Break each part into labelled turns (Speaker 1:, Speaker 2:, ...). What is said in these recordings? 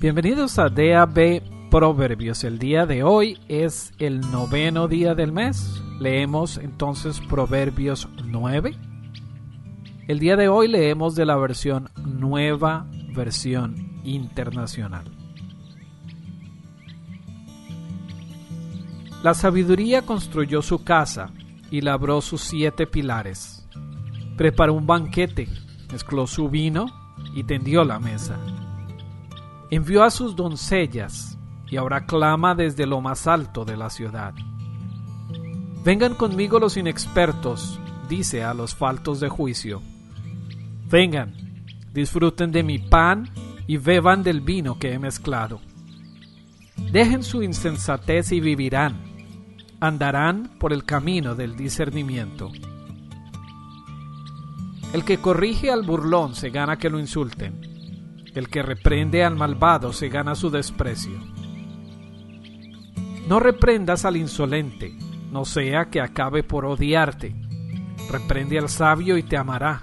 Speaker 1: Bienvenidos a DAB Proverbios. El día de hoy es el noveno día del mes. Leemos entonces Proverbios 9. El día de hoy leemos de la versión nueva, versión internacional. La sabiduría construyó su casa y labró sus siete pilares. Preparó un banquete, mezcló su vino y tendió la mesa. Envió a sus doncellas y ahora clama desde lo más alto de la ciudad. Vengan conmigo los inexpertos, dice a los faltos de juicio. Vengan, disfruten de mi pan y beban del vino que he mezclado. Dejen su insensatez y vivirán. Andarán por el camino del discernimiento. El que corrige al burlón se gana que lo insulten. El que reprende al malvado se gana su desprecio. No reprendas al insolente, no sea que acabe por odiarte. Reprende al sabio y te amará.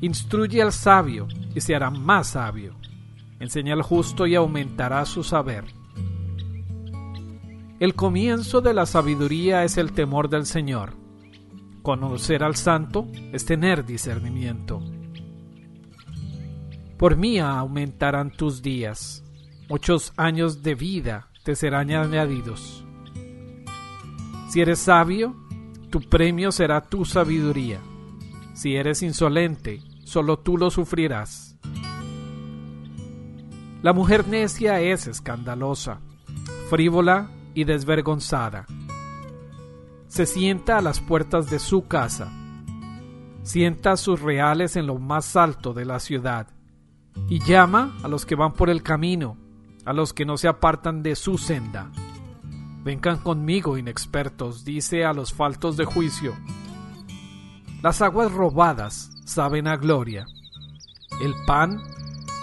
Speaker 1: Instruye al sabio y se hará más sabio. Enseña al justo y aumentará su saber. El comienzo de la sabiduría es el temor del Señor. Conocer al santo es tener discernimiento. Por mí aumentarán tus días, muchos años de vida te serán añadidos. Si eres sabio, tu premio será tu sabiduría. Si eres insolente, solo tú lo sufrirás. La mujer necia es escandalosa, frívola y desvergonzada. Se sienta a las puertas de su casa, sienta sus reales en lo más alto de la ciudad y llama a los que van por el camino, a los que no se apartan de su senda. Vengan conmigo, inexpertos, dice a los faltos de juicio. Las aguas robadas saben a gloria. El pan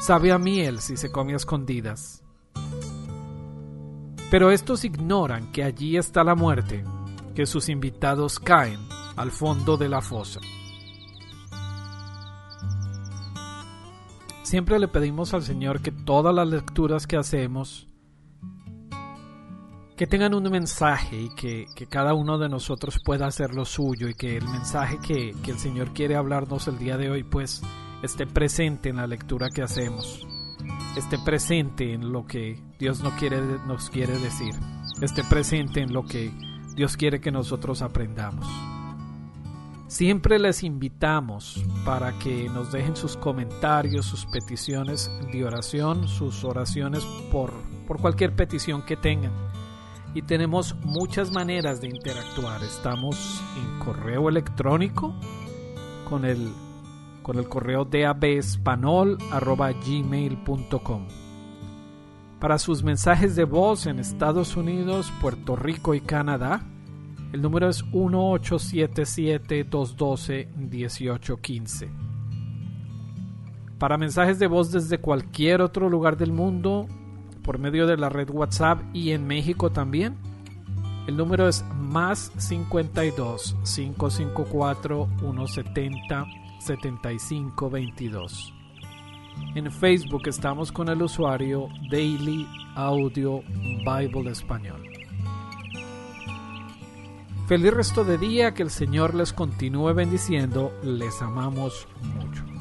Speaker 1: sabe a miel si se come a escondidas. Pero estos ignoran que allí está la muerte, que sus invitados caen al fondo de la fosa. Siempre le pedimos al Señor que todas las lecturas que hacemos que tengan un mensaje y que, cada uno de nosotros pueda hacer lo suyo y que el mensaje que, que, el Señor quiere hablarnos el día de hoy pues esté presente en la lectura que hacemos, esté presente en lo que Dios no quiere, nos quiere decir, esté presente en lo que Dios quiere que nosotros aprendamos. Siempre les invitamos para que nos dejen sus comentarios, sus peticiones de oración, sus oraciones por, por cualquier petición que tengan. Y tenemos muchas maneras de interactuar. Estamos en correo electrónico con el, con el correo gmail.com Para sus mensajes de voz en Estados Unidos, Puerto Rico y Canadá, el número es 1877-212-1815. Para mensajes de voz desde cualquier otro lugar del mundo, por medio de la red WhatsApp y en México también, el número es más 52 554 170 7522. En Facebook estamos con el usuario Daily Audio Bible Español. Feliz resto de día, que el Señor les continúe bendiciendo, les amamos mucho.